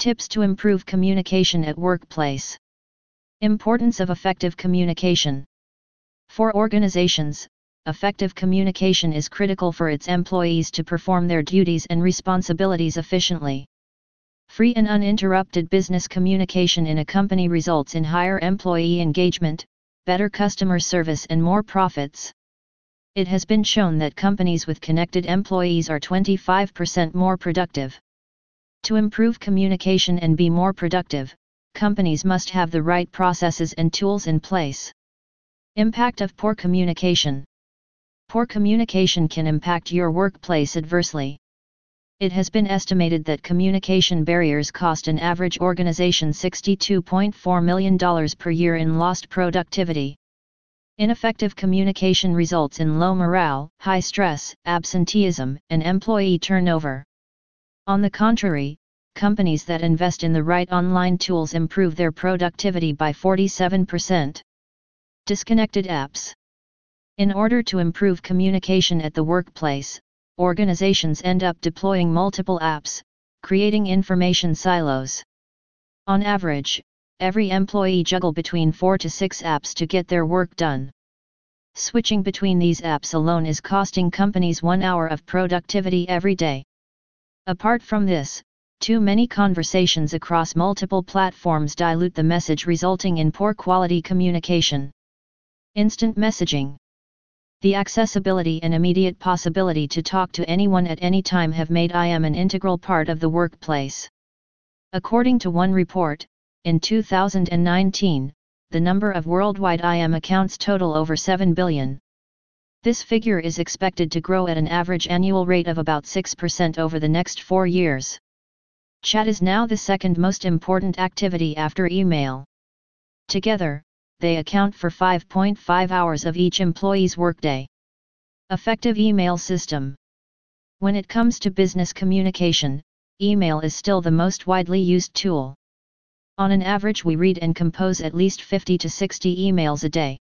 Tips to improve communication at workplace. Importance of effective communication. For organizations, effective communication is critical for its employees to perform their duties and responsibilities efficiently. Free and uninterrupted business communication in a company results in higher employee engagement, better customer service, and more profits. It has been shown that companies with connected employees are 25% more productive. To improve communication and be more productive, companies must have the right processes and tools in place. Impact of poor communication Poor communication can impact your workplace adversely. It has been estimated that communication barriers cost an average organization $62.4 million per year in lost productivity. Ineffective communication results in low morale, high stress, absenteeism, and employee turnover. On the contrary, companies that invest in the right online tools improve their productivity by 47%. Disconnected apps in order to improve communication at the workplace, organizations end up deploying multiple apps, creating information silos. On average, every employee juggle between 4 to 6 apps to get their work done. Switching between these apps alone is costing companies 1 hour of productivity every day. Apart from this, too many conversations across multiple platforms dilute the message resulting in poor quality communication. Instant messaging the accessibility and immediate possibility to talk to anyone at any time have made IM an integral part of the workplace. According to one report, in 2019, the number of worldwide IM accounts total over 7 billion. This figure is expected to grow at an average annual rate of about 6% over the next four years. Chat is now the second most important activity after email. Together, they account for 5.5 hours of each employee's workday. Effective email system. When it comes to business communication, email is still the most widely used tool. On an average, we read and compose at least 50 to 60 emails a day.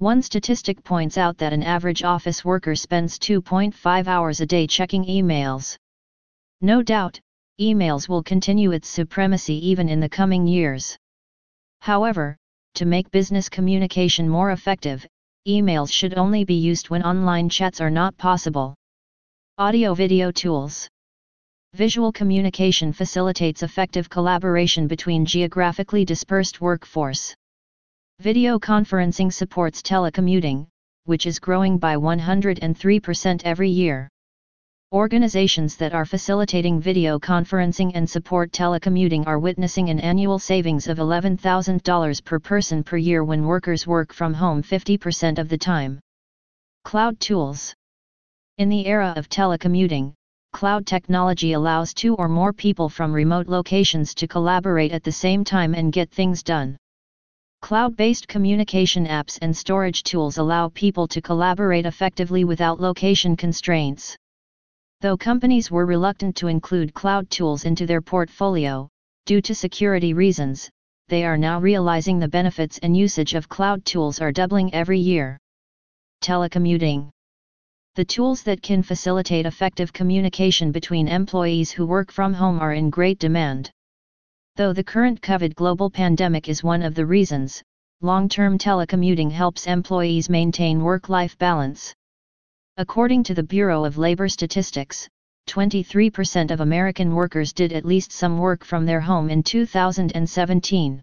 One statistic points out that an average office worker spends 2.5 hours a day checking emails. No doubt, emails will continue its supremacy even in the coming years. However, to make business communication more effective, emails should only be used when online chats are not possible. Audio Video Tools Visual communication facilitates effective collaboration between geographically dispersed workforce. Video conferencing supports telecommuting, which is growing by 103% every year. Organizations that are facilitating video conferencing and support telecommuting are witnessing an annual savings of $11,000 per person per year when workers work from home 50% of the time. Cloud Tools In the era of telecommuting, cloud technology allows two or more people from remote locations to collaborate at the same time and get things done. Cloud-based communication apps and storage tools allow people to collaborate effectively without location constraints. Though companies were reluctant to include cloud tools into their portfolio, due to security reasons, they are now realizing the benefits and usage of cloud tools are doubling every year. Telecommuting The tools that can facilitate effective communication between employees who work from home are in great demand. Though the current COVID global pandemic is one of the reasons, long term telecommuting helps employees maintain work life balance. According to the Bureau of Labor Statistics, 23% of American workers did at least some work from their home in 2017.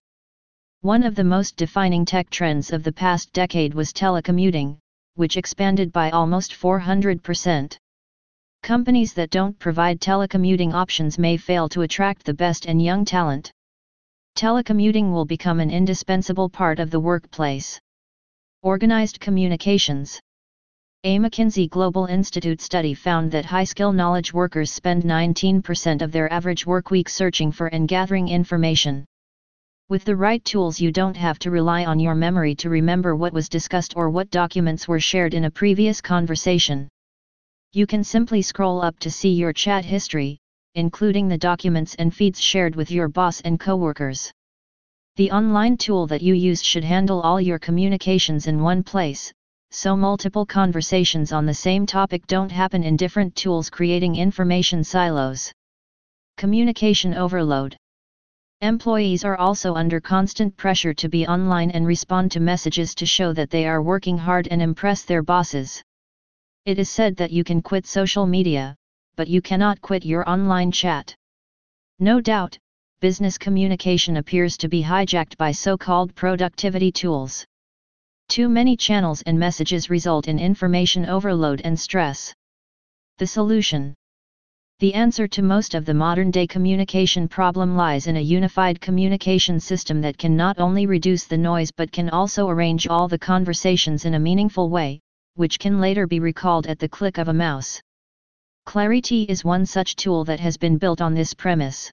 One of the most defining tech trends of the past decade was telecommuting, which expanded by almost 400%. Companies that don't provide telecommuting options may fail to attract the best and young talent. Telecommuting will become an indispensable part of the workplace. Organized communications a McKinsey Global Institute study found that high-skill knowledge workers spend 19% of their average workweek searching for and gathering information. With the right tools you don't have to rely on your memory to remember what was discussed or what documents were shared in a previous conversation. You can simply scroll up to see your chat history, including the documents and feeds shared with your boss and coworkers. The online tool that you use should handle all your communications in one place, so multiple conversations on the same topic don't happen in different tools creating information silos. Communication overload. Employees are also under constant pressure to be online and respond to messages to show that they are working hard and impress their bosses. It is said that you can quit social media, but you cannot quit your online chat. No doubt, business communication appears to be hijacked by so-called productivity tools. Too many channels and messages result in information overload and stress. The solution The answer to most of the modern-day communication problem lies in a unified communication system that can not only reduce the noise but can also arrange all the conversations in a meaningful way, which can later be recalled at the click of a mouse. Clarity is one such tool that has been built on this premise.